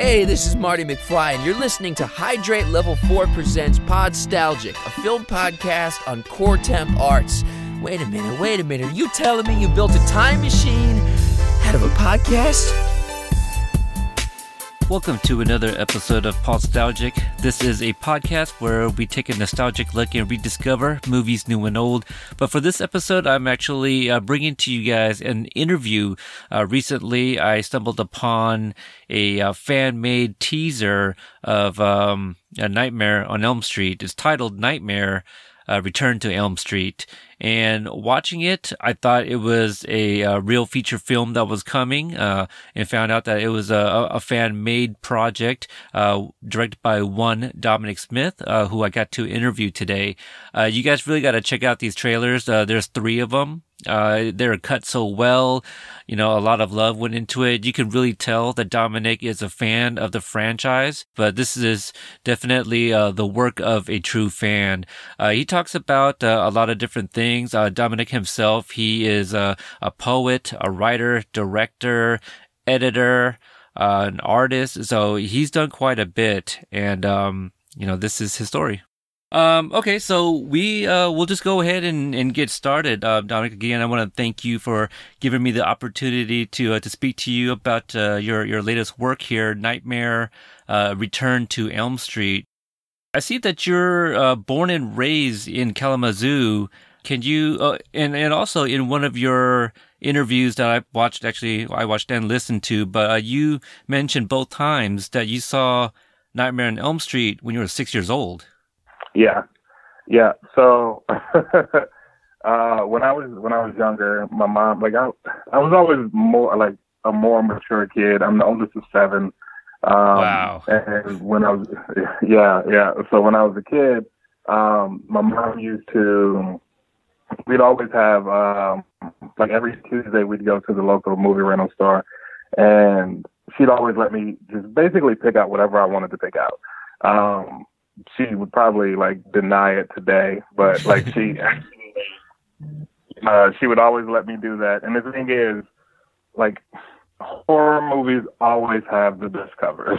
Hey, this is Marty McFly, and you're listening to Hydrate Level 4 Presents Podstalgic, a film podcast on core temp arts. Wait a minute, wait a minute. Are you telling me you built a time machine out of a podcast? Welcome to another episode of Podstalgic. This is a podcast where we take a nostalgic look and rediscover movies new and old. But for this episode, I'm actually uh, bringing to you guys an interview. Uh, recently, I stumbled upon a uh, fan-made teaser of um, a Nightmare on Elm Street. It's titled Nightmare uh, Return to Elm Street. And watching it, I thought it was a, a real feature film that was coming, uh, and found out that it was a, a fan made project, uh, directed by one Dominic Smith, uh, who I got to interview today. Uh, you guys really got to check out these trailers. Uh, there's three of them. Uh, they're cut so well. You know, a lot of love went into it. You can really tell that Dominic is a fan of the franchise, but this is definitely uh, the work of a true fan. Uh, he talks about uh, a lot of different things. Uh, Dominic himself, he is a, a poet, a writer, director, editor, uh, an artist. So he's done quite a bit. And, um, you know, this is his story. Um, okay, so we uh, we'll just go ahead and, and get started. Uh, Dominic, again, I want to thank you for giving me the opportunity to uh, to speak to you about uh, your your latest work here, Nightmare uh, Return to Elm Street. I see that you're uh, born and raised in Kalamazoo. Can you and and also in one of your interviews that I watched, actually I watched and listened to, but you mentioned both times that you saw Nightmare on Elm Street when you were six years old. Yeah, yeah. So uh, when I was when I was younger, my mom like I I was always more like a more mature kid. I'm the oldest of seven. Um, wow. And when I was yeah yeah, so when I was a kid, um, my mom used to. We'd always have um, like every Tuesday we'd go to the local movie rental store, and she'd always let me just basically pick out whatever I wanted to pick out. Um, she would probably like deny it today, but like she uh she would always let me do that. And the thing is, like horror movies always have the best covers.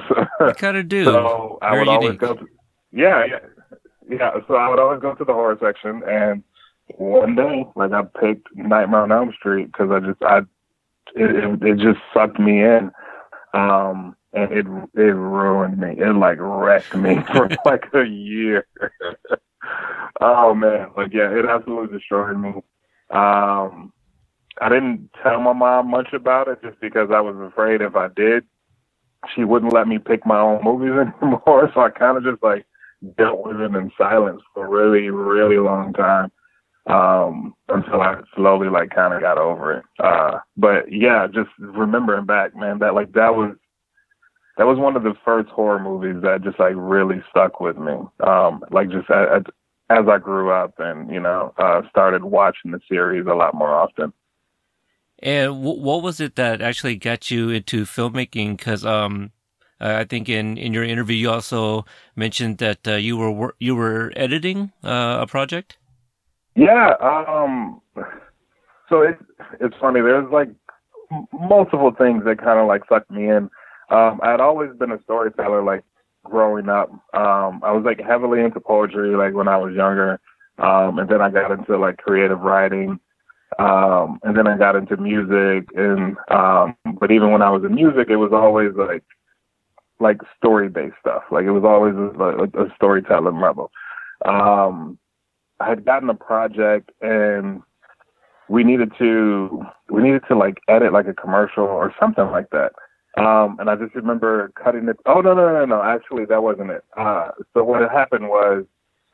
Kind of do. so I Very would always go to yeah, yeah. Yeah, so I would always go to the horror section and one day, like I picked Nightmare on Elm Street because I just I it, it it just sucked me in. Um and it it ruined me. It like wrecked me for like a year. oh man, like yeah, it absolutely destroyed me. Um, I didn't tell my mom much about it just because I was afraid if I did, she wouldn't let me pick my own movies anymore. So I kind of just like dealt with it in silence for a really really long time um until I slowly like kind of got over it. Uh but yeah, just remembering back, man, that like that was that was one of the first horror movies that just like really stuck with me. Um, like just as, as I grew up and you know uh, started watching the series a lot more often. And w- what was it that actually got you into filmmaking? Because um, I think in, in your interview you also mentioned that uh, you were wor- you were editing uh, a project. Yeah. Um, so it's it's funny. There's like m- multiple things that kind of like sucked me in. Um, I had always been a storyteller, like growing up. Um, I was like heavily into poetry, like when I was younger, um, and then I got into like creative writing, um, and then I got into music. And um, but even when I was in music, it was always like like story based stuff. Like it was always a, a storytelling level. Um, I had gotten a project and we needed to we needed to like edit like a commercial or something like that. Um, and I just remember cutting it. Oh no, no, no, no! Actually, that wasn't it. Uh, so what had happened was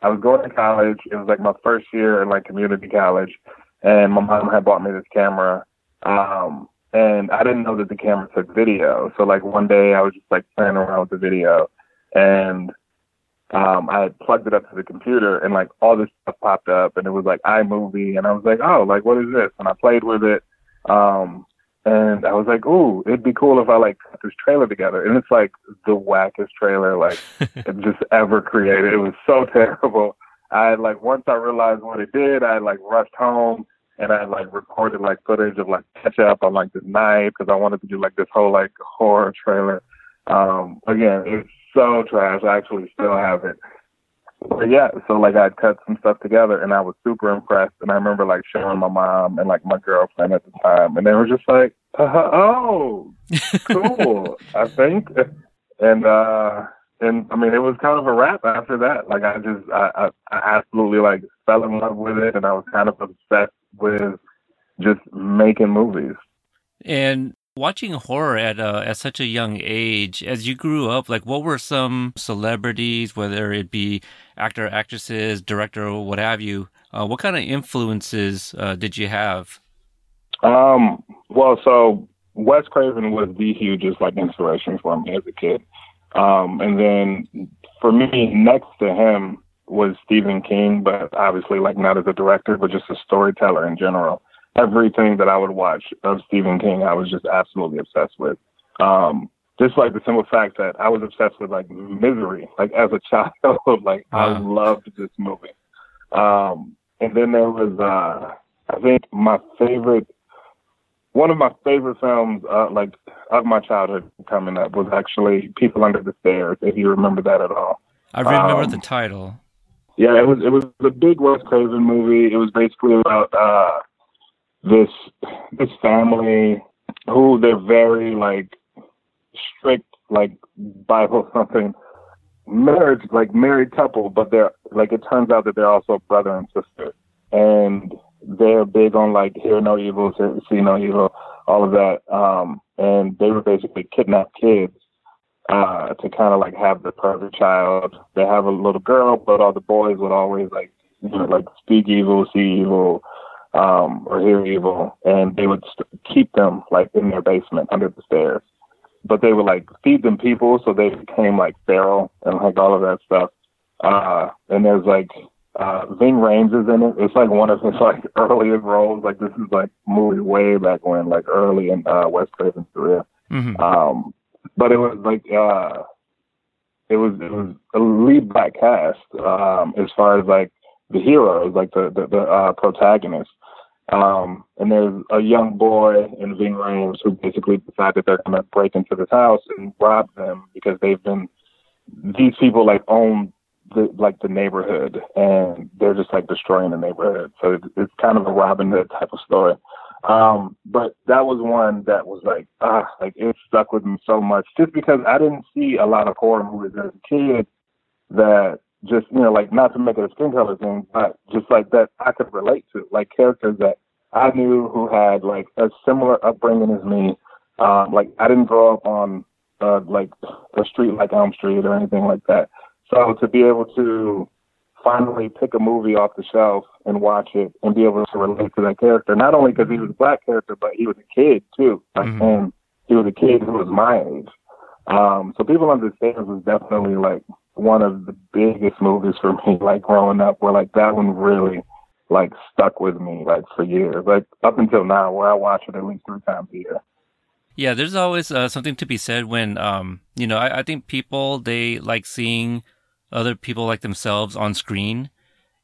I was going to college. It was like my first year in like community college, and my mom had bought me this camera. Um, and I didn't know that the camera took video. So like one day I was just like playing around with the video, and um, I had plugged it up to the computer, and like all this stuff popped up, and it was like iMovie, and I was like, oh, like what is this? And I played with it. Um, and I was like, "Ooh, it'd be cool if I like put this trailer together." And it's like the wackest trailer like just ever created. It was so terrible. I like once I realized what it did, I like rushed home and I like recorded like footage of like catch up on like the night because I wanted to do like this whole like horror trailer. Um, again, it's so trash. I actually still have it. But yeah, so like I cut some stuff together and I was super impressed. And I remember like showing my mom and like my girlfriend at the time, and they were just like, uh, "Oh, cool." I think, and uh and I mean, it was kind of a wrap after that. Like I just, I, I, I absolutely like fell in love with it, and I was kind of obsessed with just making movies. And watching horror at uh, at such a young age, as you grew up, like what were some celebrities, whether it be actor, actresses, director, or what have you? Uh, what kind of influences uh, did you have? Um, well, so Wes Craven was the hugest like inspiration for me as a kid. Um, and then for me, next to him was Stephen King, but obviously like not as a director, but just a storyteller in general everything that I would watch of Stephen King, I was just absolutely obsessed with. Um, just like the simple fact that I was obsessed with like Misery, like as a child, like wow. I loved this movie. Um, and then there was, uh, I think my favorite, one of my favorite films, uh, like of my childhood coming up was actually People Under the Stairs. If you remember that at all, I remember um, the title. Yeah, it was it was a big Wes Craven movie. It was basically about uh, this this family who they're very like strict like Bible something marriage like married couple, but they're like it turns out that they're also brother and sister, and they're big on like hear no evil, see no evil, all of that. Um, and they were basically kidnapped kids uh, to kind of like have the perfect child. They have a little girl, but all the boys would always like you know like speak evil, see evil, um, or hear evil, and they would st- keep them like in their basement under the stairs. But they would like feed them people, so they became like feral and like all of that stuff. Uh, and there's like uh, Ving Rhames is in it. It's like one of his like earliest roles. Like this is like movie way back when, like early in uh, Wes Craven's career. Mm-hmm. Um, but it was like uh, it was it was a lead black cast um, as far as like the heroes, like the the, the uh, protagonists. Um, and there's a young boy in Ving Rhames who basically decide that they're going to break into this house and rob them because they've been these people like own the like the neighborhood and they're just like destroying the neighborhood. So it's, it's kind of a Robin Hood type of story. Um, but that was one that was like ah, like it stuck with me so much just because I didn't see a lot of horror movies as a kid that just you know like not to make it a skin color thing, but just like that I could relate to, like characters that I knew who had like a similar upbringing as me. Um, like I didn't grow up on uh, like a street like Elm Street or anything like that. So to be able to finally pick a movie off the shelf and watch it and be able to relate to that character, not only because he was a black character, but he was a kid too, like, mm-hmm. and he was a kid who was my age. Um, so People understand was definitely like one of the biggest movies for me, like growing up, where like that one really like stuck with me like for years, like up until now, where I watch it at least three times a year. Yeah, there's always uh, something to be said when, um, you know, I, I think people they like seeing other people like themselves on screen.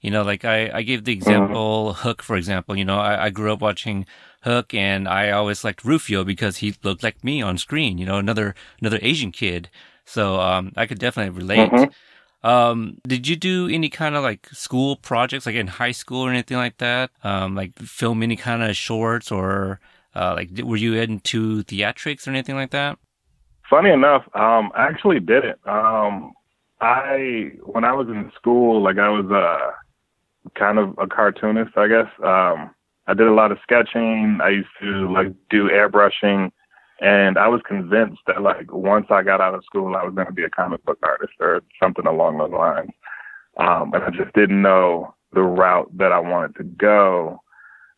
You know, like I, I gave the mm-hmm. example mm-hmm. Hook, for example. You know, I, I grew up watching Hook, and I always liked Rufio because he looked like me on screen. You know, another another Asian kid. So um, I could definitely relate. Mm-hmm. Um, did you do any kind of like school projects, like in high school or anything like that? Um, like film any kind of shorts or uh, like were you into theatrics or anything like that? Funny enough, um, I actually didn't. Um, I when I was in school, like I was uh, kind of a cartoonist, I guess. Um, I did a lot of sketching. I used to like do airbrushing. And I was convinced that like once I got out of school, I was going to be a comic book artist or something along those lines. Um, and I just didn't know the route that I wanted to go.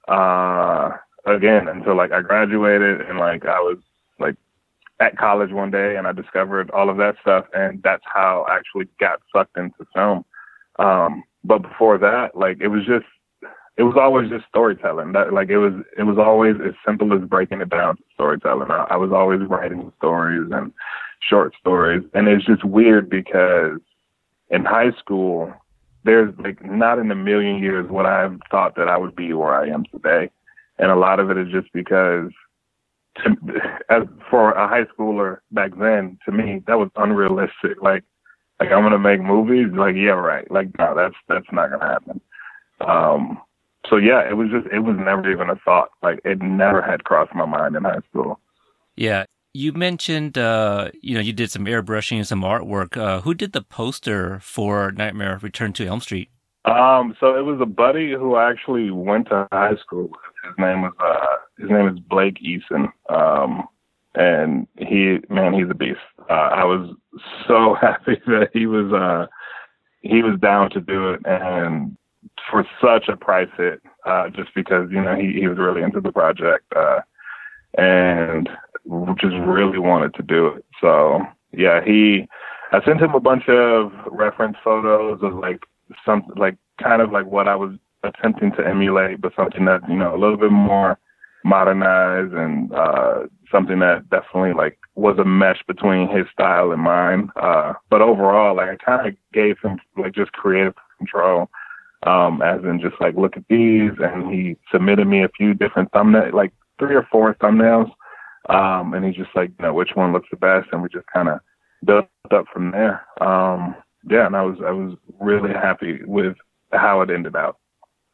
Uh, again, until like I graduated and like I was like at college one day and I discovered all of that stuff. And that's how I actually got sucked into film. Um, but before that, like it was just it was always just storytelling. That like it was it was always as simple as breaking it down to storytelling. I, I was always writing stories and short stories, and it's just weird because in high school, there's like not in a million years would I have thought that I would be where I am today, and a lot of it is just because to, as for a high schooler back then, to me, that was unrealistic. Like, like I'm gonna make movies. Like, yeah, right. Like, no, that's that's not gonna happen. Um, so yeah, it was just it was never even a thought. Like, it never had crossed my mind in high school. Yeah, you mentioned uh, you know you did some airbrushing and some artwork. Uh, who did the poster for Nightmare Return to Elm Street? Um, so it was a buddy who I actually went to high school with. His name was uh, his name is Blake Eason. Um, and he, man, he's a beast. Uh, I was so happy that he was uh, he was down to do it, and for such a price hit, uh, just because you know he he was really into the project, uh, and just really wanted to do it. So yeah, he. I sent him a bunch of reference photos of like some like kind of like what I was attempting to emulate, but something that you know a little bit more modernized and uh, something that definitely like was a mesh between his style and mine. Uh, but overall, like I kind of gave him like just creative control, um, as in just like look at these, and he submitted me a few different thumbnails, like three or four thumbnails, um, and he's just like, you know, which one looks the best, and we just kind of built up from there. Um, yeah, and I was I was really happy with how it ended out.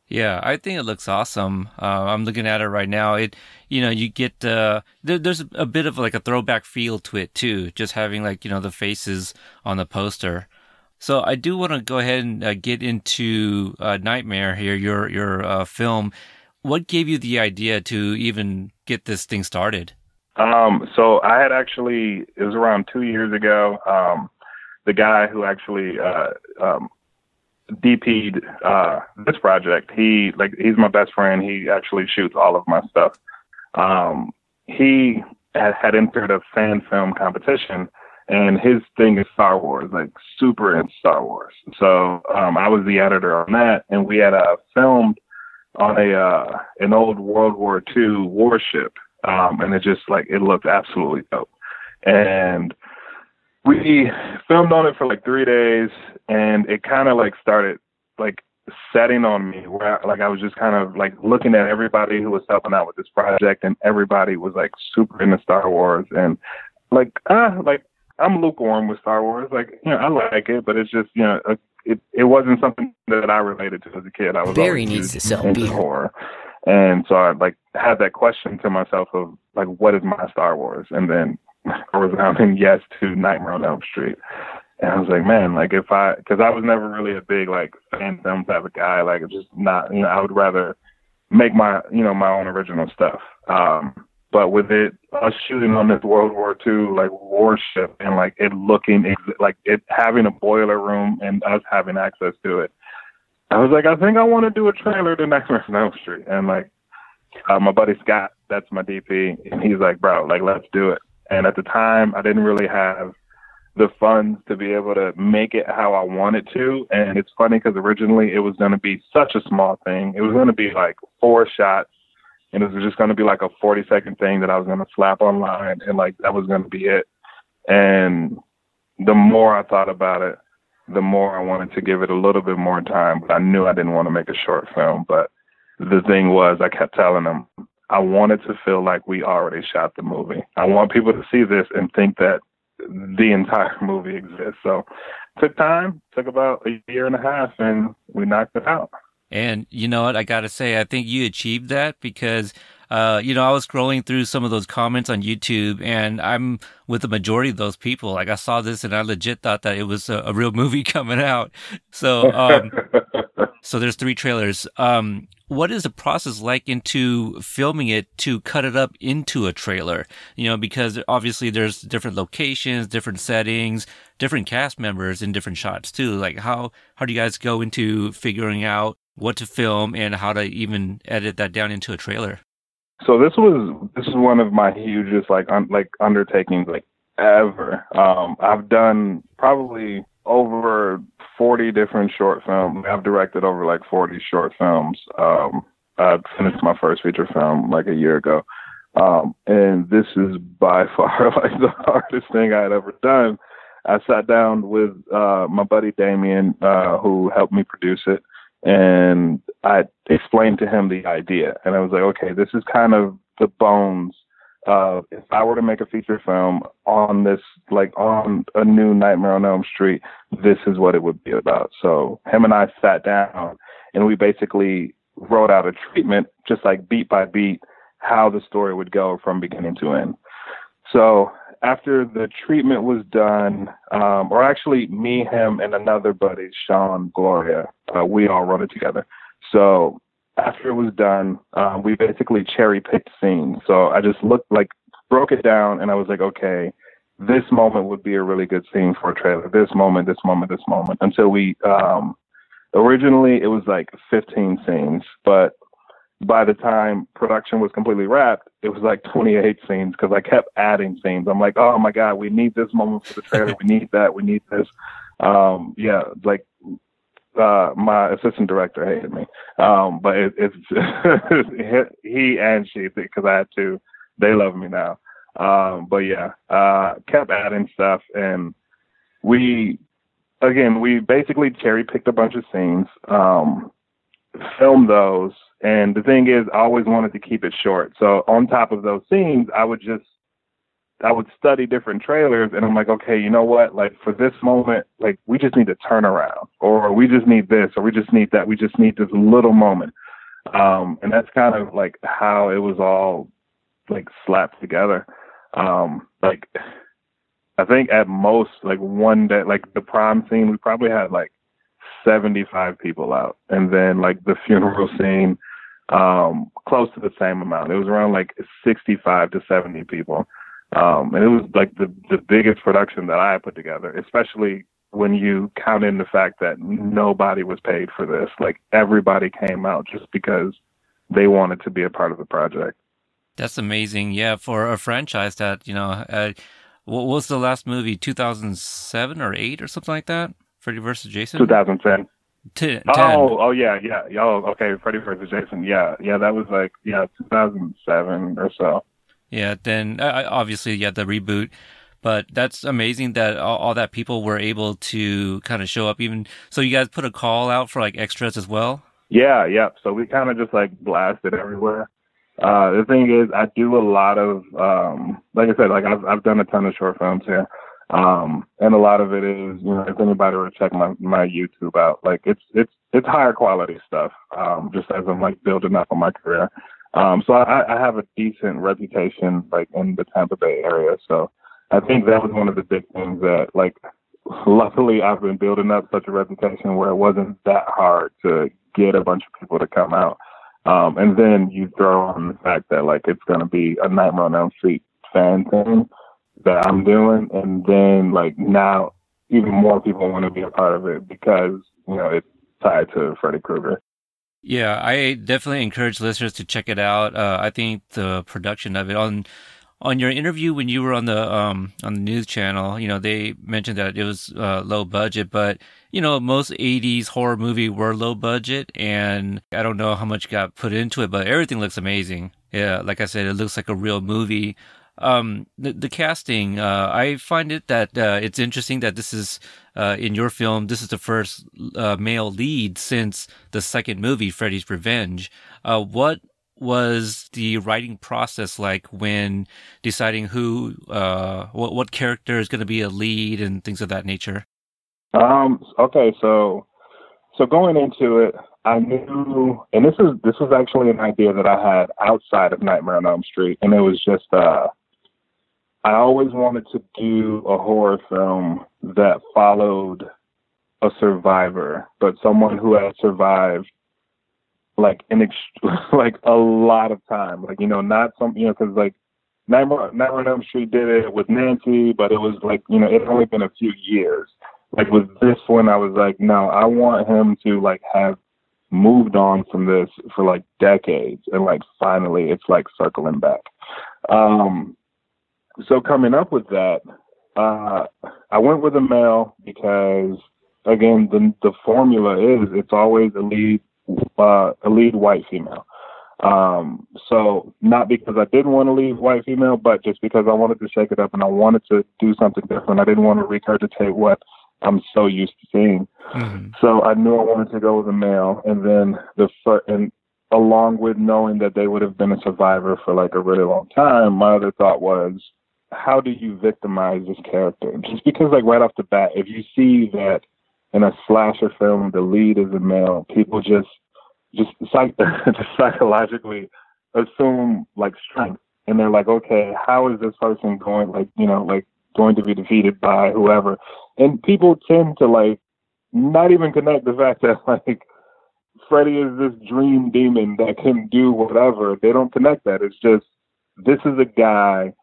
Yeah, I think it looks awesome. Uh, I'm looking at it right now. It, you know, you get uh, there, there's a bit of like a throwback feel to it too, just having like you know the faces on the poster. So I do want to go ahead and uh, get into uh, Nightmare here, your your uh, film. What gave you the idea to even get this thing started? Um, so I had actually it was around two years ago. Um, the guy who actually uh, um, DP'd uh, this project. He like he's my best friend. He actually shoots all of my stuff. Um, he had, had entered a fan film competition, and his thing is Star Wars, like super in Star Wars. So um, I was the editor on that, and we had uh, filmed on a uh, an old World War II warship, um, and it just like it looked absolutely dope. And we filmed on it for like three days and it kind of like started like setting on me where I, like I was just kind of like looking at everybody who was helping out with this project and everybody was like super into Star Wars and like ah like I'm lukewarm with Star Wars like you know I like it but it's just you know a, it it wasn't something that I related to as a kid I was Barry needs to sell beer horror and so I like had that question to myself of like what is my Star Wars and then I was resounding yes to Nightmare on Elm Street. And I was like, man, like if I, because I was never really a big like fan film type of guy. Like it's just not, you know, I would rather make my, you know, my own original stuff. Um, but with it, us shooting on this World War II like warship and like it looking ex- like it having a boiler room and us having access to it, I was like, I think I want to do a trailer to Nightmare on Street. And like, uh, my buddy Scott, that's my DP, and he's like, bro, like let's do it. And at the time, I didn't really have the funds to be able to make it how I wanted to. And it's funny because originally it was going to be such a small thing. It was going to be like four shots, and it was just going to be like a 40 second thing that I was going to slap online, and like that was going to be it. And the more I thought about it, the more I wanted to give it a little bit more time. But I knew I didn't want to make a short film. But the thing was, I kept telling them, I wanted to feel like we already shot the movie. I want people to see this and think that the entire movie exists. So took time, took about a year and a half, and we knocked it out. And you know what? I got to say, I think you achieved that because, uh, you know, I was scrolling through some of those comments on YouTube and I'm with the majority of those people. Like I saw this and I legit thought that it was a, a real movie coming out. So, um, so there's three trailers. Um, what is the process like into filming it to cut it up into a trailer? You know, because obviously there's different locations, different settings, different cast members in different shots too. Like how, how do you guys go into figuring out what to film and how to even edit that down into a trailer? So this was, this is one of my hugest like, un, like undertakings like ever. Um, I've done probably over 40 different short films. I've directed over like 40 short films. Um, I finished my first feature film like a year ago. Um, and this is by far like the hardest thing I had ever done. I sat down with uh, my buddy Damien, uh, who helped me produce it, and I explained to him the idea. And I was like, okay, this is kind of the bones uh, if I were to make a feature film on this, like on a new Nightmare on Elm Street, this is what it would be about. So him and I sat down and we basically wrote out a treatment, just like beat by beat, how the story would go from beginning to end. So after the treatment was done, um, or actually me, him, and another buddy, Sean Gloria, uh, we all wrote it together. So after it was done, um, we basically cherry picked scenes. So I just looked like broke it down, and I was like, okay, this moment would be a really good scene for a trailer. This moment, this moment, this moment. Until we um, originally it was like 15 scenes, but by the time production was completely wrapped, it was like 28 scenes because I kept adding scenes. I'm like, oh my god, we need this moment for the trailer. we need that. We need this. Um, yeah, like uh, my assistant director hated me, um, but it, it's he and she because I had to. They love me now. Um, but yeah, uh, kept adding stuff, and we again we basically cherry picked a bunch of scenes, um, filmed those, and the thing is, I always wanted to keep it short. So on top of those scenes, I would just I would study different trailers and I'm like, okay, you know what? Like for this moment, like we just need to turn around or we just need this or we just need that. We just need this little moment. Um, and that's kind of like how it was all like slapped together. Um, like I think at most like one day, like the prom scene, we probably had like 75 people out. And then like the funeral scene, um, close to the same amount. It was around like 65 to 70 people. Um, and it was like the, the biggest production that I put together, especially when you count in the fact that nobody was paid for this. Like everybody came out just because they wanted to be a part of the project. That's amazing. Yeah, for a franchise that, you know, uh, what was the last movie? 2007 or 8 or something like that? Freddy versus Jason? 2010. Oh, oh yeah, yeah. Oh, okay. Freddy versus Jason. Yeah, yeah. That was like yeah, 2007 or so. Yeah, then uh, obviously, yeah, the reboot. But that's amazing that all, all, that people were able to kind of show up. Even so, you guys put a call out for like extras as well. Yeah, yeah. So we kind of just like blasted everywhere. Uh, the thing is, I do a lot of, um, like I said, like I've I've done a ton of short films here, um, and a lot of it is, you know, if anybody were to check my my YouTube out, like it's it's it's higher quality stuff. Um, just as I'm like building up on my career. Um, so I, I have a decent reputation like in the Tampa Bay area. So I think that was one of the big things that like luckily I've been building up such a reputation where it wasn't that hard to get a bunch of people to come out. Um, and then you throw on the fact that like it's gonna be a Nightmare on Elm Street fan thing that I'm doing, and then like now even more people want to be a part of it because you know it's tied to Freddy Krueger. Yeah, I definitely encourage listeners to check it out. Uh, I think the production of it on on your interview when you were on the um on the news channel, you know, they mentioned that it was uh, low budget, but you know, most 80s horror movie were low budget and I don't know how much got put into it, but everything looks amazing. Yeah, like I said, it looks like a real movie. Um, the, the casting, uh, I find it that uh, it's interesting that this is uh, in your film. This is the first uh, male lead since the second movie, Freddy's Revenge. Uh, what was the writing process like when deciding who, uh, what what character is going to be a lead and things of that nature? Um. Okay. So, so going into it, I knew, and this is this was actually an idea that I had outside of Nightmare on Elm Street, and it was just uh I always wanted to do a horror film that followed a survivor, but someone who had survived like an ex- like a lot of time. Like you know, not some you know, because like Nightmare, on Elm Street did it with Nancy, but it was like you know, it only been a few years. Like with this one, I was like, no, I want him to like have moved on from this for like decades, and like finally, it's like circling back. Um, so coming up with that, uh, I went with a male because again, the the formula is it's always a lead uh, a lead white female. Um, so not because I didn't want to leave white female, but just because I wanted to shake it up and I wanted to do something different. I didn't want to regurgitate what I'm so used to seeing. Mm-hmm. So I knew I wanted to go with a male, and then the and along with knowing that they would have been a survivor for like a really long time, my other thought was, how do you victimize this character? Just because, like, right off the bat, if you see that in a slasher film, the lead is a male, people just, just, psych- psychologically assume like strength, and they're like, okay, how is this person going, like, you know, like going to be defeated by whoever? And people tend to like not even connect the fact that like Freddy is this dream demon that can do whatever. They don't connect that. It's just this is a guy.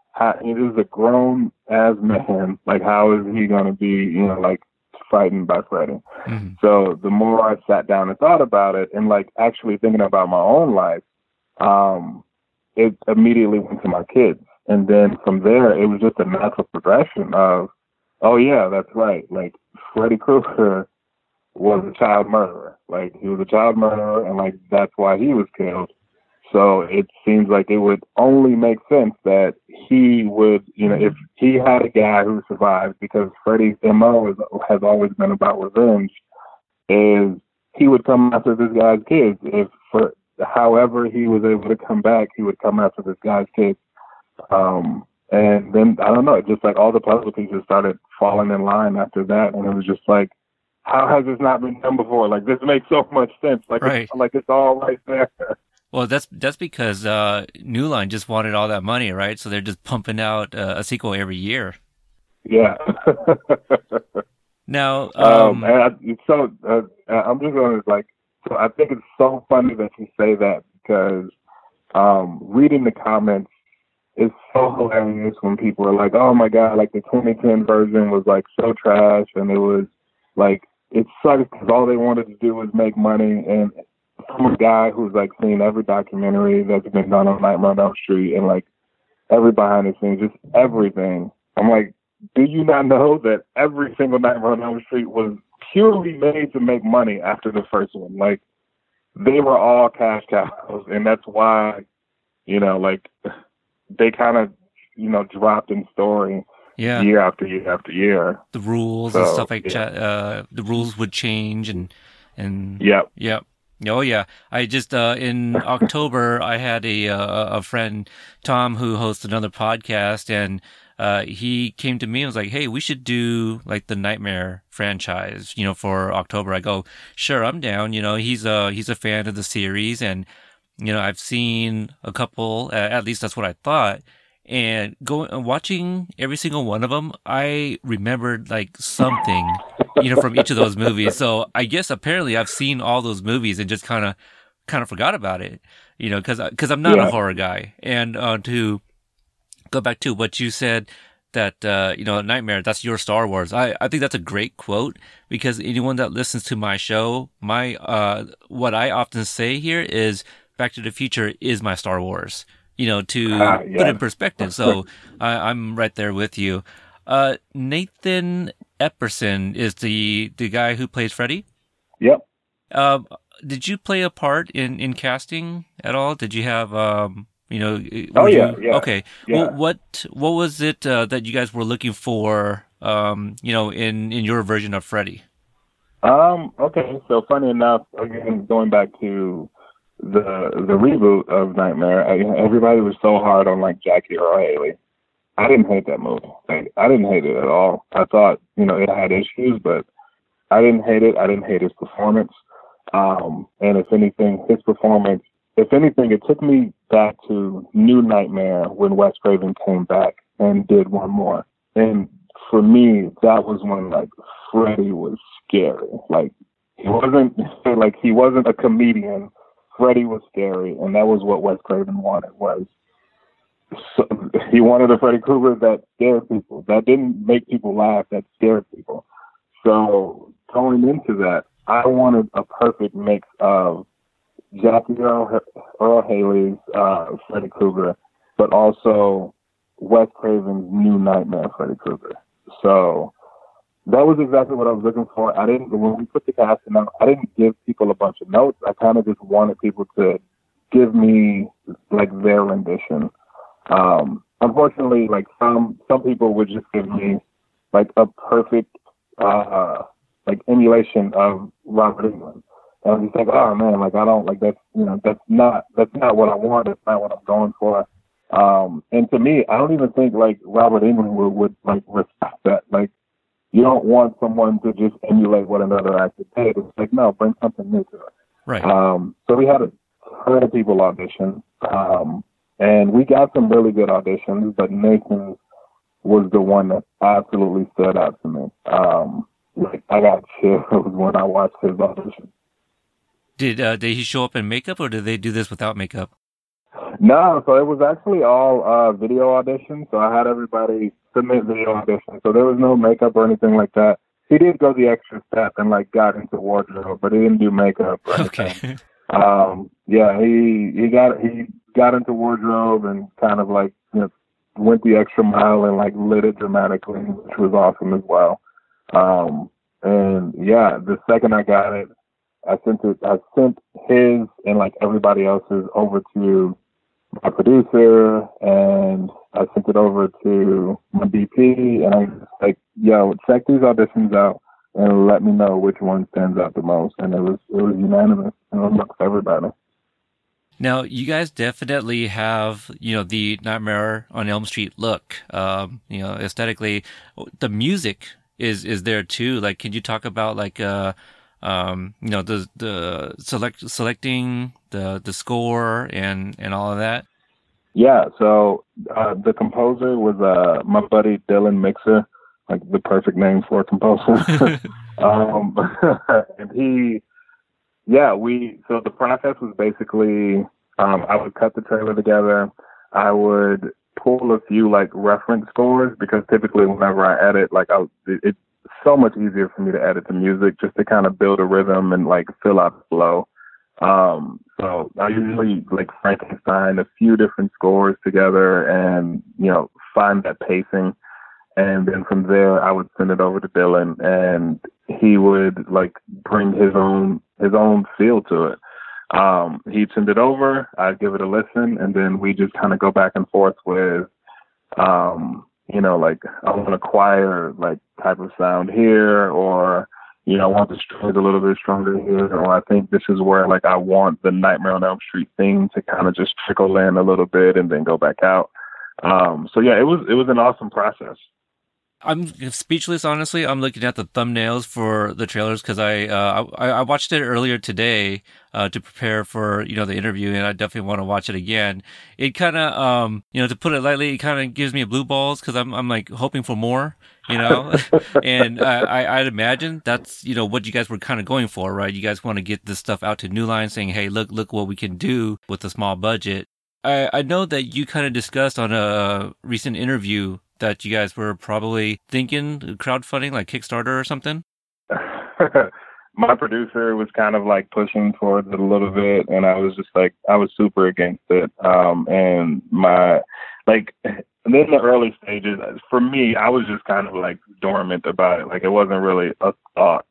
He is a grown ass man. Like how is he gonna be? You know, like frightened by Freddy. Mm-hmm. So the more I sat down and thought about it, and like actually thinking about my own life, um, it immediately went to my kids. And then from there, it was just a natural progression of, oh yeah, that's right. Like Freddy Krueger was a child murderer. Like he was a child murderer, and like that's why he was killed. So it seems like it would only make sense that he would, you know, if he had a guy who survived, because Freddy's MO is, has always been about revenge, is he would come after this guy's kids. If for however he was able to come back, he would come after this guy's kids. Um, and then I don't know, it just like all the puzzle pieces started falling in line after that, and it was just like how has this not been done before? Like this makes so much sense. Like right. it's, like it's all right there. Well, that's that's because uh, New Line just wanted all that money, right? So they're just pumping out uh, a sequel every year. Yeah. now, um, um I, so uh, I'm just going to like. So I think it's so funny that you say that because um, reading the comments is so hilarious when people are like, "Oh my god, like the 2010 version was like so trash," and it was like it sucks because all they wanted to do was make money. And I'm a guy who's like seen every documentary that's been done on Nightmare on Elm Street and like every behind the scenes, just everything. I'm like, do you not know that every single Nightmare on Elm Street was purely made to make money after the first one? Like they were all cash cows, and that's why, you know, like they kind of, you know, dropped in story yeah. year after year after year. The rules so, and stuff like yeah. uh, the rules would change and and yep, yep. Oh yeah, I just uh, in October I had a uh, a friend Tom who hosts another podcast and uh, he came to me and was like, "Hey, we should do like the Nightmare franchise, you know, for October." I go, "Sure, I'm down." You know, he's a he's a fan of the series and you know I've seen a couple. at least that's what I thought and going uh, watching every single one of them, I remembered like something, you know, from each of those movies. So I guess apparently I've seen all those movies and just kind of kind of forgot about it, you know, because because I'm not yeah. a horror guy. And uh, to go back to what you said that uh, you know nightmare that's your star wars i i think that's a great quote because anyone that listens to my show my uh what i often say here is back to the future is my star wars you know, to uh, yeah. put in perspective. So I, am right there with you. Uh, Nathan Epperson is the the guy who plays Freddy. Yep. Uh, did you play a part in, in casting at all? Did you have um, you know? Oh yeah, you, yeah. Okay. Yeah. Well, what what was it uh, that you guys were looking for? Um, you know, in in your version of Freddy. Um. Okay. So funny enough, again, going back to the the reboot of Nightmare, I, everybody was so hard on like Jackie Earle Haley. I didn't hate that movie. Like, I didn't hate it at all. I thought you know it had issues, but I didn't hate it. I didn't hate his performance. Um, and if anything, his performance, if anything, it took me back to New Nightmare when Wes Craven came back and did one more. And for me, that was when like Freddy was scary. Like he wasn't like he wasn't a comedian Freddy was scary, and that was what Wes Craven wanted. Was so, he wanted a Freddy Krueger that scared people, that didn't make people laugh, that scared people. So going into that, I wanted a perfect mix of Jackie Earl, Earle Haley's uh, Freddy Krueger, but also Wes Craven's New Nightmare Freddy Krueger. So that was exactly what I was looking for. I didn't when we put the casting out, I didn't give people a bunch of notes. I kind of just wanted people to give me like their rendition. Um, unfortunately, like some some people would just give me like a perfect uh, like emulation of Robert Englund, And I'm just like, oh man, like I don't like that's you know that's not that's not what I want. That's not what I'm going for. Um, and to me, I don't even think like Robert Englund would, would like respect that. Like, you don't want someone to just emulate what another actor did. It's like, no, bring something new to it. Right. Um, so we had a ton of people audition, um, and we got some really good auditions, but Nathan was the one that absolutely stood out to me. Um, like I got chills when I watched his audition. Did uh, did he show up in makeup, or did they do this without makeup? No, so it was actually all uh, video audition. So I had everybody submit video audition. So there was no makeup or anything like that. He did go the extra step and like got into wardrobe, but he didn't do makeup. Okay. um, yeah, he he got he got into wardrobe and kind of like you know went the extra mile and like lit it dramatically, which was awesome as well. Um, and yeah, the second I got it, I sent it. I sent his and like everybody else's over to my producer, and I sent it over to my DP, and I was like, "Yo, check these auditions out and let me know which one stands out the most." And it was it was unanimous, and for everybody. Now, you guys definitely have, you know, the Nightmare on Elm Street look. Um, you know, aesthetically, the music is is there too. Like, can you talk about like, uh, um, you know, the the select selecting the the score and and all of that? Yeah. So uh, the composer was uh my buddy Dylan Mixer, like the perfect name for a composer. um, and he yeah, we so the process was basically um, I would cut the trailer together. I would pull a few like reference scores because typically whenever I edit, like I it, it's so much easier for me to edit the music just to kind of build a rhythm and like fill out the flow. Um, so I usually like Frankenstein a few different scores together and you know find that pacing and then from there I would send it over to Dylan and he would like bring his own his own feel to it. Um, he'd send it over, I'd give it a listen, and then we just kind of go back and forth with, um, you know, like I want a choir like type of sound here, or you know, I want the strings a little bit stronger here, or I think this is where like I want the Nightmare on Elm Street thing to kind of just trickle in a little bit and then go back out. Um, so yeah, it was it was an awesome process. I'm speechless, honestly. I'm looking at the thumbnails for the trailers because I, uh, I, I watched it earlier today uh, to prepare for you know the interview, and I definitely want to watch it again. It kind of, um, you know, to put it lightly, it kind of gives me blue balls because I'm I'm like hoping for more, you know. and I, I I'd imagine that's you know what you guys were kind of going for, right? You guys want to get this stuff out to New Line, saying, hey, look look what we can do with a small budget. I, I know that you kind of discussed on a recent interview that you guys were probably thinking crowdfunding, like Kickstarter or something? My producer was kind of like pushing towards it a little bit, and I was just like, I was super against it. Um, and my, like, in the early stages, for me, I was just kind of like dormant about it. Like, it wasn't really a thought.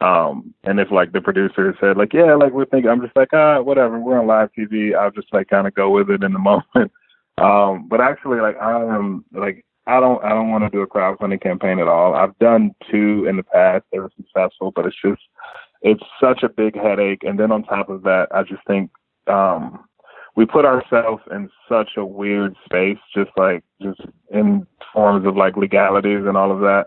Um, and if like the producer said like, yeah, like we're thinking, I'm just like, ah, whatever, we're on live TV. I'll just like kind of go with it in the moment. Um, but actually, like I am like I don't I don't want to do a crowdfunding campaign at all. I've done two in the past. They were successful, but it's just it's such a big headache. And then on top of that, I just think um we put ourselves in such a weird space, just like just in forms of like legalities and all of that.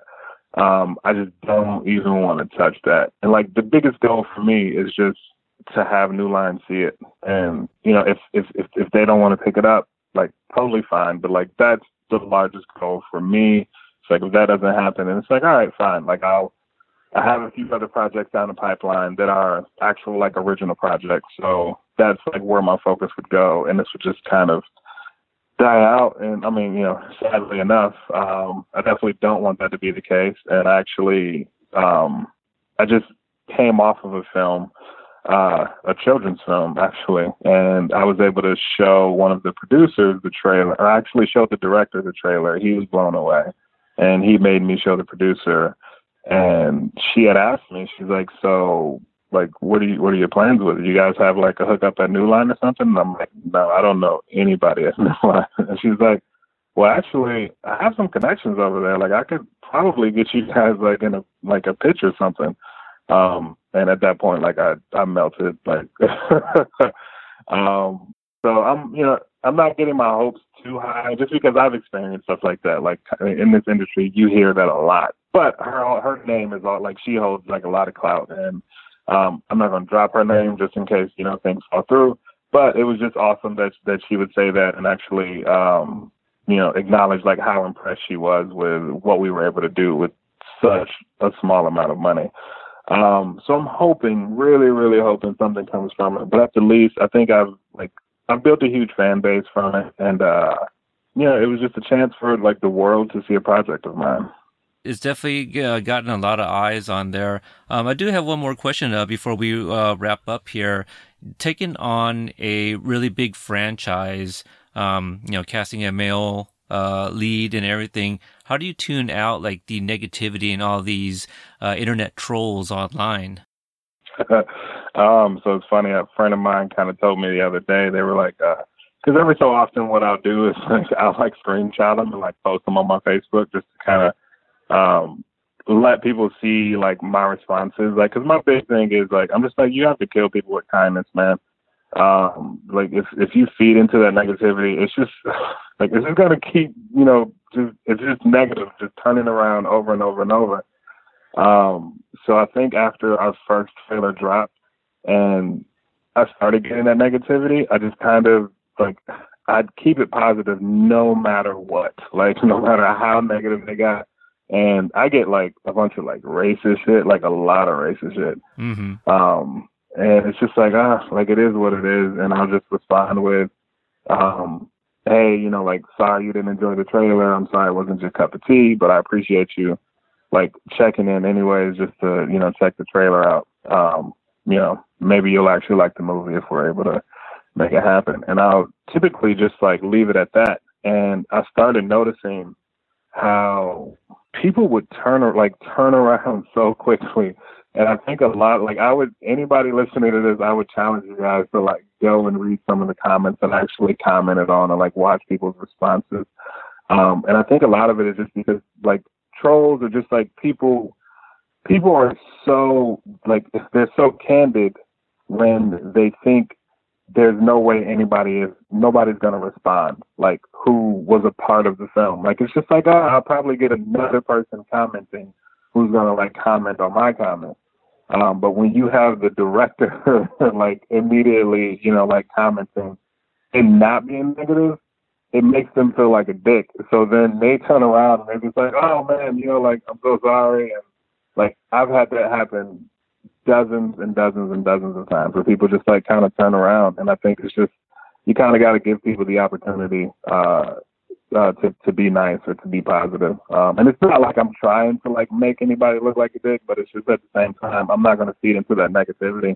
Um, I just don't even want to touch that. And like the biggest goal for me is just to have New Line see it. And you know, if if if, if they don't want to pick it up, like totally fine. But like that's the largest goal for me. It's like if that doesn't happen, and it's like, all right, fine. Like I'll I have a few other projects down the pipeline that are actual like original projects. So that's like where my focus would go, and this would just kind of die out. And I mean, you know, sadly enough, um, I definitely don't want that to be the case. And I actually, um, I just came off of a film uh, a children's film actually, and I was able to show one of the producers the trailer. I actually showed the director the trailer. He was blown away, and he made me show the producer. And she had asked me, she's like, "So, like, what are you? What are your plans with it? You guys have like a hookup at New Line or something?" And I'm like, "No, I don't know anybody at New Line." And she's like, "Well, actually, I have some connections over there. Like, I could probably get you guys like in a like a pitch or something." Um, and at that point, like I I melted. Like, um, so I'm you know I'm not getting my hopes too high just because I've experienced stuff like that. Like in this industry, you hear that a lot. But her her name is all like she holds like a lot of clout, and um, I'm not gonna drop her name just in case you know things fall through. But it was just awesome that that she would say that and actually um, you know acknowledge like how impressed she was with what we were able to do with such a small amount of money. Um, so I'm hoping, really, really hoping something comes from it. But at the least, I think I've like I've built a huge fan base from it, and uh, yeah, it was just a chance for like the world to see a project of mine. It's definitely uh, gotten a lot of eyes on there. Um, I do have one more question uh, before we uh, wrap up here. Taking on a really big franchise, um, you know, casting a male uh, lead and everything. How do you tune out like the negativity and all these uh, internet trolls online? um, so it's funny. A friend of mine kind of told me the other day. They were like, because uh, every so often, what I'll do is like, I'll like screenshot them and like post them on my Facebook just to kind of um, let people see like my responses. Like, because my big thing is like, I'm just like, you have to kill people with kindness, man. Um like if if you feed into that negativity it's just like it's just gonna keep you know just it's just negative just turning around over and over and over. Um so i think after our first trailer dropped and i started getting that negativity i just kind of like i'd keep it positive no matter what. Like no matter how negative they got and i get like a bunch of like racist shit like a lot of racist shit mm-hmm. um and it's just like ah, like it is what it is, and I'll just respond with, um, hey, you know, like sorry you didn't enjoy the trailer. I'm sorry it wasn't your cup of tea, but I appreciate you like checking in anyways, just to you know check the trailer out. Um, you know, maybe you'll actually like the movie if we're able to make it happen. And I'll typically just like leave it at that. And I started noticing how people would turn like turn around so quickly and I think a lot, like I would, anybody listening to this, I would challenge you guys to like go and read some of the comments and actually commented on and like watch people's responses. Um, and I think a lot of it is just because like trolls are just like people, people are so like they're so candid when they think there's no way anybody is nobody's gonna respond like who was a part of the film like it's just like oh, i'll probably get another person commenting who's gonna like comment on my comment. Um, but when you have the director like immediately, you know, like commenting and not being negative, it makes them feel like a dick. So then they turn around and they're just like, "Oh man, you know, like I'm so sorry." And like I've had that happen dozens and dozens and dozens of times where people just like kind of turn around. And I think it's just you kind of got to give people the opportunity uh, uh, to to be nice or to be positive. Um, and it's not like I'm trying to like make anybody look like a dick, but it's just at the same time I'm not going to feed into that negativity.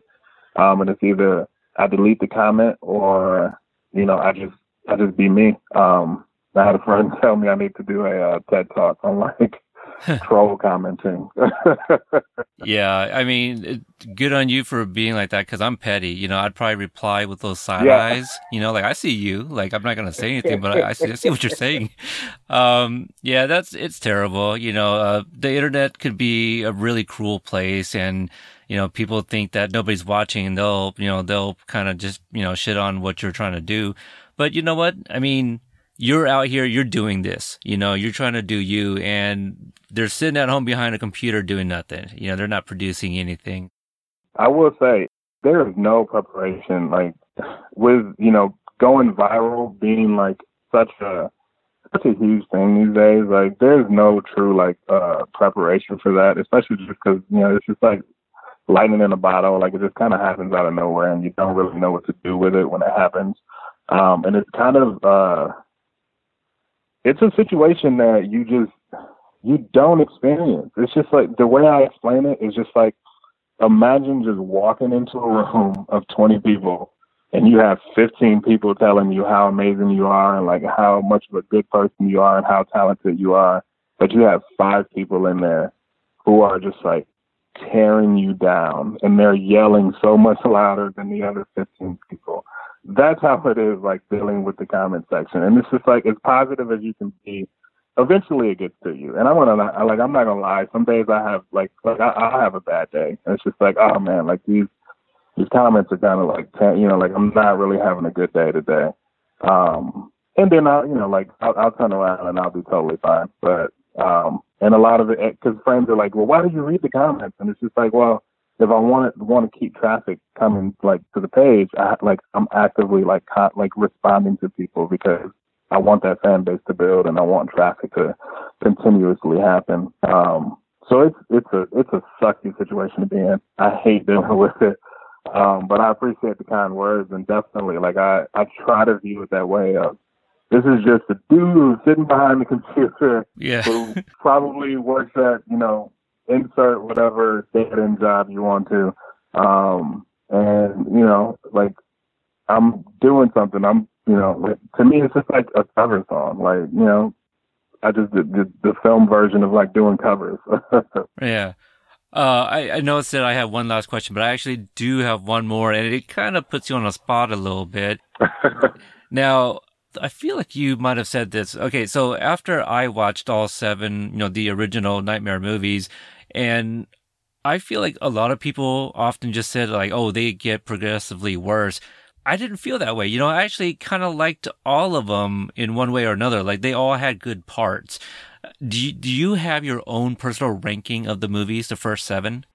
Um, and it's either I delete the comment or you know I just I just be me. Um, I had a friend tell me I need to do a uh, TED talk on like troll commenting. yeah, I mean, good on you for being like that because I'm petty. You know, I'd probably reply with those side yeah. eyes. You know, like I see you. Like I'm not gonna say anything, but I, I, see, I see what you're saying. Um, yeah, that's it's terrible. You know, uh, the internet could be a really cruel place, and you know, people think that nobody's watching, and they'll you know they'll kind of just you know shit on what you're trying to do. But you know what? I mean you're out here, you're doing this, you know, you're trying to do you and they're sitting at home behind a computer doing nothing. You know, they're not producing anything. I will say there is no preparation like with, you know, going viral being like such a such a huge thing these days. Like there's no true like uh preparation for that, especially just because, you know, it's just like lightning in a bottle. Like it just kind of happens out of nowhere and you don't really know what to do with it when it happens. Um, and it's kind of, uh, it's a situation that you just you don't experience. It's just like the way I explain it is just like imagine just walking into a room of 20 people and you have 15 people telling you how amazing you are and like how much of a good person you are and how talented you are, but you have five people in there who are just like tearing you down and they're yelling so much louder than the other 15 people that's how it is like dealing with the comment section. And it's just like as positive as you can be eventually it gets to you. And I'm gonna like I'm not gonna lie. Some days I have like like I, I have a bad day, and it's just like oh man, like these these comments are kind of like you know like I'm not really having a good day today. Um, and then I you know like I'll, I'll turn around and I'll be totally fine. But um, and a lot of it because friends are like, well, why did you read the comments? And it's just like, well, if I want to want to keep traffic coming like to the page, I like I'm actively like con- like responding to people because I want that fan base to build and I want traffic to continuously happen. Um, so it's it's a it's a sucky situation to be in. I hate dealing with it. Um, but I appreciate the kind words and definitely like I, I try to view it that way of this is just a dude sitting behind the computer yeah. who probably works at, you know, insert whatever dead end job you want to. Um, and, you know, like I'm doing something. I'm, you know, like, to me, it's just like a cover song. Like, you know, I just did the, the film version of like doing covers. yeah. Uh, I, I noticed that I have one last question, but I actually do have one more, and it kind of puts you on the spot a little bit. now, I feel like you might have said this. Okay, so after I watched all seven, you know, the original Nightmare movies, and I feel like a lot of people often just said like, "Oh, they get progressively worse." I didn't feel that way. You know, I actually kind of liked all of them in one way or another. Like they all had good parts. Do you, do you have your own personal ranking of the movies, the first seven?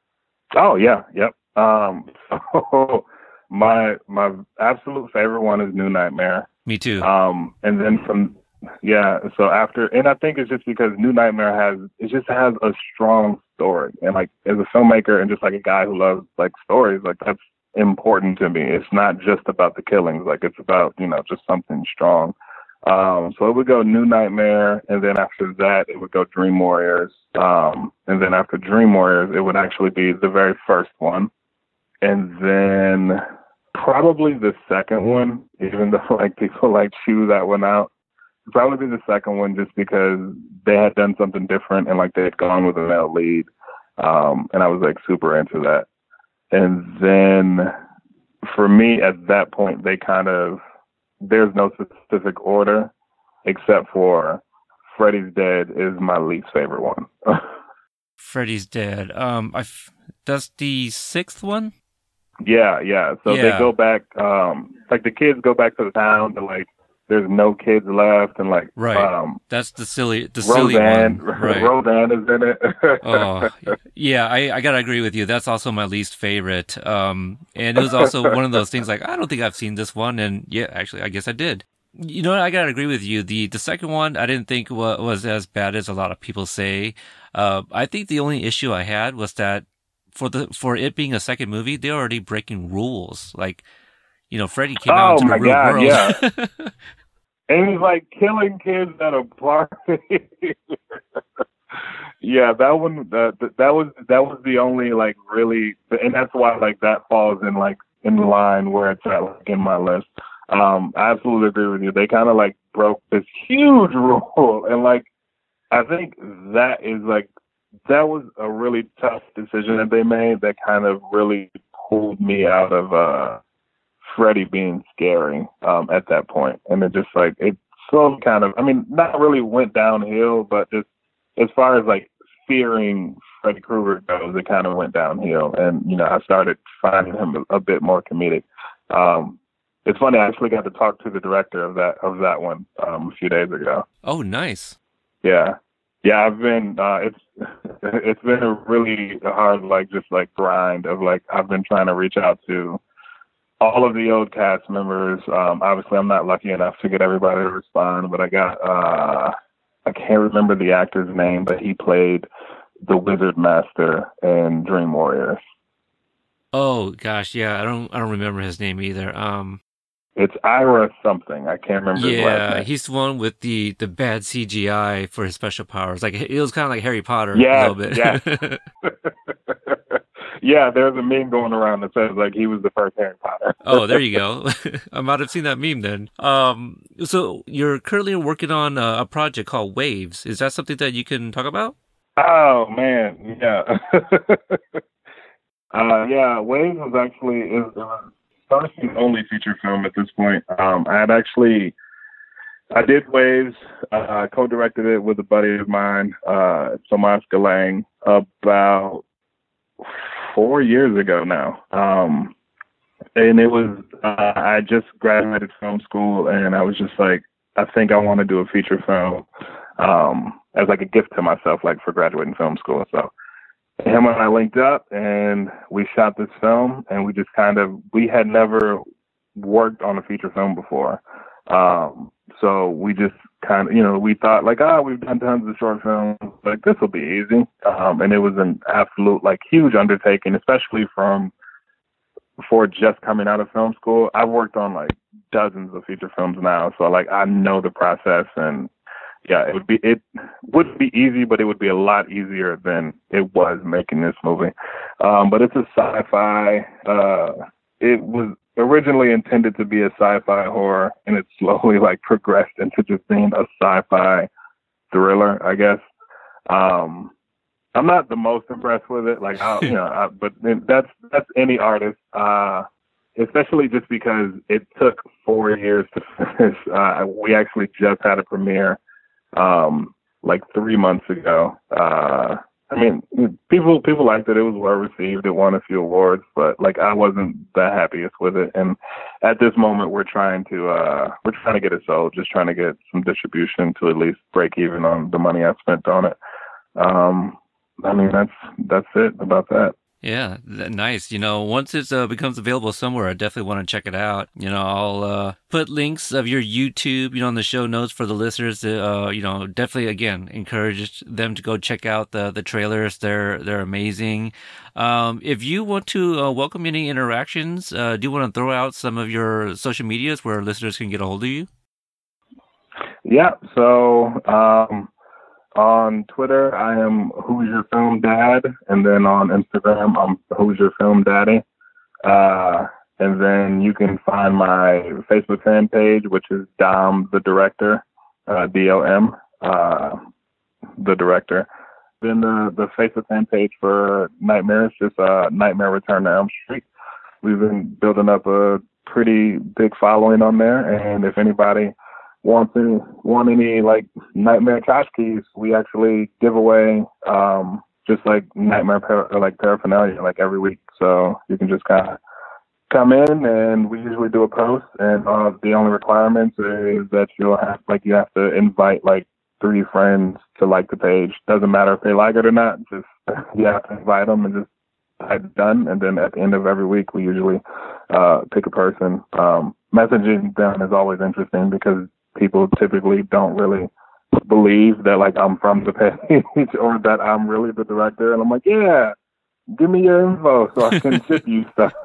Oh yeah, yep. Um, so my my absolute favorite one is New Nightmare. Me too. Um, and then from yeah, so after and I think it's just because New Nightmare has it just has a strong story, and like as a filmmaker and just like a guy who loves like stories, like that's important to me. It's not just about the killings, like it's about you know just something strong. Um, so it would go New Nightmare, and then after that, it would go Dream Warriors. Um, and then after Dream Warriors, it would actually be the very first one. And then probably the second one, even though like people like chew that one out. Probably the second one just because they had done something different and like they had gone with a male lead. Um, and I was like super into that. And then for me at that point, they kind of there's no specific order except for Freddy's Dead is my least favorite one. Freddy's Dead. Um, I f- that's the sixth one. Yeah, yeah. So yeah. they go back. Um, like the kids go back to the town and like there's no kids left and like right. Um, That's the silly the Roseanne, silly one. Right. Roseanne is in it. oh, yeah. I I gotta agree with you. That's also my least favorite. Um, and it was also one of those things like I don't think I've seen this one, and yeah, actually, I guess I did. You know, I gotta agree with you. The the second one I didn't think was, was as bad as a lot of people say. Uh, I think the only issue I had was that for the for it being a second movie, they're already breaking rules. Like, you know, Freddy came oh out into the real God, world. Yeah. and he's like killing kids at a party. yeah, that one that that was that was the only like really, and that's why like that falls in like in line where it's at like in my list. Um, I absolutely agree with you. They kind of like broke this huge rule, and like I think that is like that was a really tough decision that they made. That kind of really pulled me out of uh Freddy being scary um, at that point, and it just like it slowly kind of, I mean, not really went downhill, but just as far as like fearing Freddy Krueger goes, it kind of went downhill, and you know, I started finding him a, a bit more comedic. Um, it's funny, I actually got to talk to the director of that of that one um, a few days ago. Oh, nice. Yeah, yeah, I've been. Uh, it's it's been a really hard, like just like grind of like I've been trying to reach out to all of the old cast members. Um, obviously, I'm not lucky enough to get everybody to respond, but I got uh, I can't remember the actor's name, but he played the Wizard Master in Dream Warriors. Oh gosh, yeah, I don't I don't remember his name either. Um, it's Ira something. I can't remember. Yeah, he's the one with the the bad CGI for his special powers. Like it was kind of like Harry Potter yeah, a little bit. Yeah. yeah, there's a meme going around that says like he was the first Harry Potter. oh, there you go. I might have seen that meme then. Um, so you're currently working on a, a project called Waves. Is that something that you can talk about? Oh man, yeah. uh, yeah, Waves was actually is uh, first and only feature film at this point. Um, I had actually I did Waves. Uh, co-directed it with a buddy of mine, uh, Tomas Galang, about four years ago now. Um, and it was uh, I just graduated film school, and I was just like, I think I want to do a feature film um, as like a gift to myself, like for graduating film school. So him and I linked up, and we shot this film, and we just kind of we had never worked on a feature film before. Um, so we just kind of, you know, we thought like, ah, oh, we've done tons of short films, like this will be easy. Um, and it was an absolute like huge undertaking, especially from before just coming out of film school. I've worked on like dozens of feature films now, so like I know the process and yeah, it would be it would be easy, but it would be a lot easier than it was making this movie. Um, but it's a sci-fi. Uh, it was originally intended to be a sci-fi horror, and it slowly like progressed into just being a sci-fi thriller, I guess. Um, I'm not the most impressed with it, like I, you know, I, but that's that's any artist, uh, especially just because it took four years to finish. Uh, we actually just had a premiere, um, like three months ago. Uh, I mean, people people liked it. It was well received. It won a few awards, but like I wasn't the happiest with it. And at this moment, we're trying to uh we're trying to get it sold. Just trying to get some distribution to at least break even on the money I spent on it. Um, I mean, that's that's it about that. Yeah, nice. You know, once it uh, becomes available somewhere, I definitely want to check it out. You know, I'll uh, put links of your YouTube, you know, in the show notes for the listeners. To, uh, you know, definitely again encourage them to go check out the the trailers. They're they're amazing. Um, if you want to uh, welcome any interactions, uh, do you want to throw out some of your social medias where listeners can get a hold of you? Yeah. So. Um on Twitter, I am Who's Your Film Dad, and then on Instagram, I'm Who's Your Film Daddy. Uh, and then you can find my Facebook fan page, which is Dom the Director, uh, D-O-M, uh, the Director. Then the the Facebook fan page for Nightmare is just uh, Nightmare Return to Elm Street. We've been building up a pretty big following on there, and if anybody want any want any like nightmare tchotchkes, we actually give away um just like nightmare like paraphernalia like every week. So you can just kind of come in and we usually do a post and uh the only requirements is that you'll have like you have to invite like three friends to like the page. Doesn't matter if they like it or not. Just you have to invite them and just type done. And then at the end of every week, we usually uh, pick a person. Um, messaging them is always interesting because people typically don't really believe that like I'm from the page or that I'm really the director. And I'm like, yeah, give me your info so I can ship you stuff.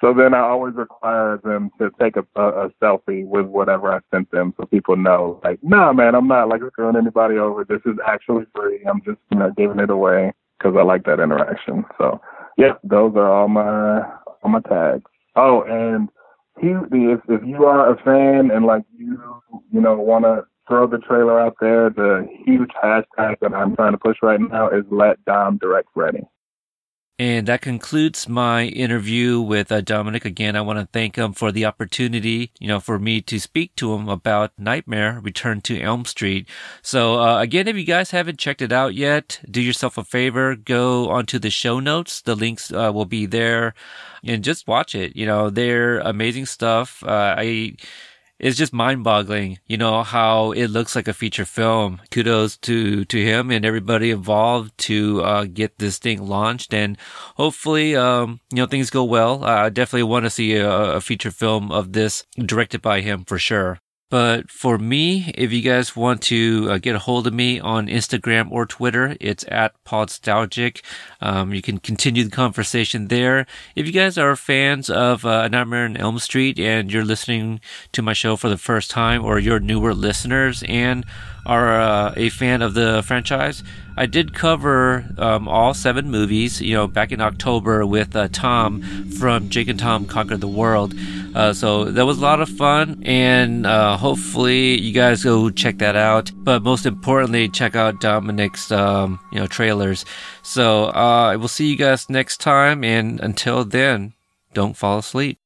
so then I always require them to take a, a, a, selfie with whatever I sent them so people know, like, nah, man, I'm not like screwing anybody over. This is actually free. I'm just, you know, giving it away because I like that interaction. So, yeah, those are all my all my tags. Oh, and if if you are a fan and like you you know want to throw the trailer out there, the huge hashtag that I'm trying to push right now is let Dom direct Freddy. And that concludes my interview with uh, Dominic. Again, I want to thank him for the opportunity, you know, for me to speak to him about Nightmare Return to Elm Street. So, uh, again, if you guys haven't checked it out yet, do yourself a favor, go onto the show notes. The links uh, will be there and just watch it. You know, they're amazing stuff. Uh, I, it's just mind boggling, you know, how it looks like a feature film. Kudos to, to him and everybody involved to, uh, get this thing launched and hopefully, um, you know, things go well. I definitely want to see a, a feature film of this directed by him for sure. But for me, if you guys want to uh, get a hold of me on Instagram or Twitter, it's at Podstalgic. Um, you can continue the conversation there. If you guys are fans of uh, Nightmare on Elm Street and you're listening to my show for the first time, or you're newer listeners and are uh, a fan of the franchise, I did cover um, all seven movies, you know, back in October with uh, Tom from Jake and Tom Conquer the World. Uh, so that was a lot of fun, and uh, hopefully you guys go check that out. But most importantly, check out Dominic's, um, you know, trailers. So uh, I will see you guys next time, and until then, don't fall asleep.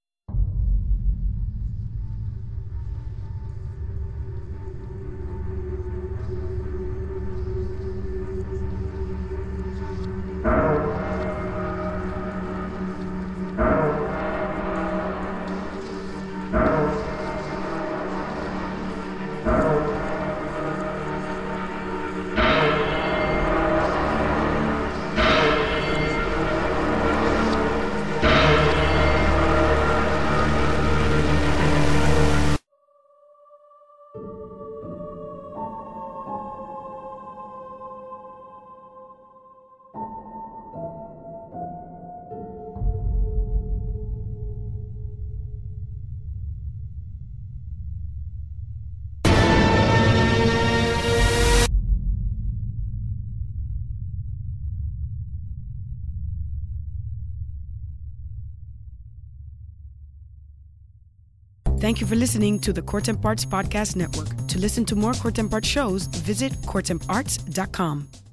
Thank you for listening to the Court Arts Podcast Network. To listen to more Court Arts shows, visit courtemparts.com.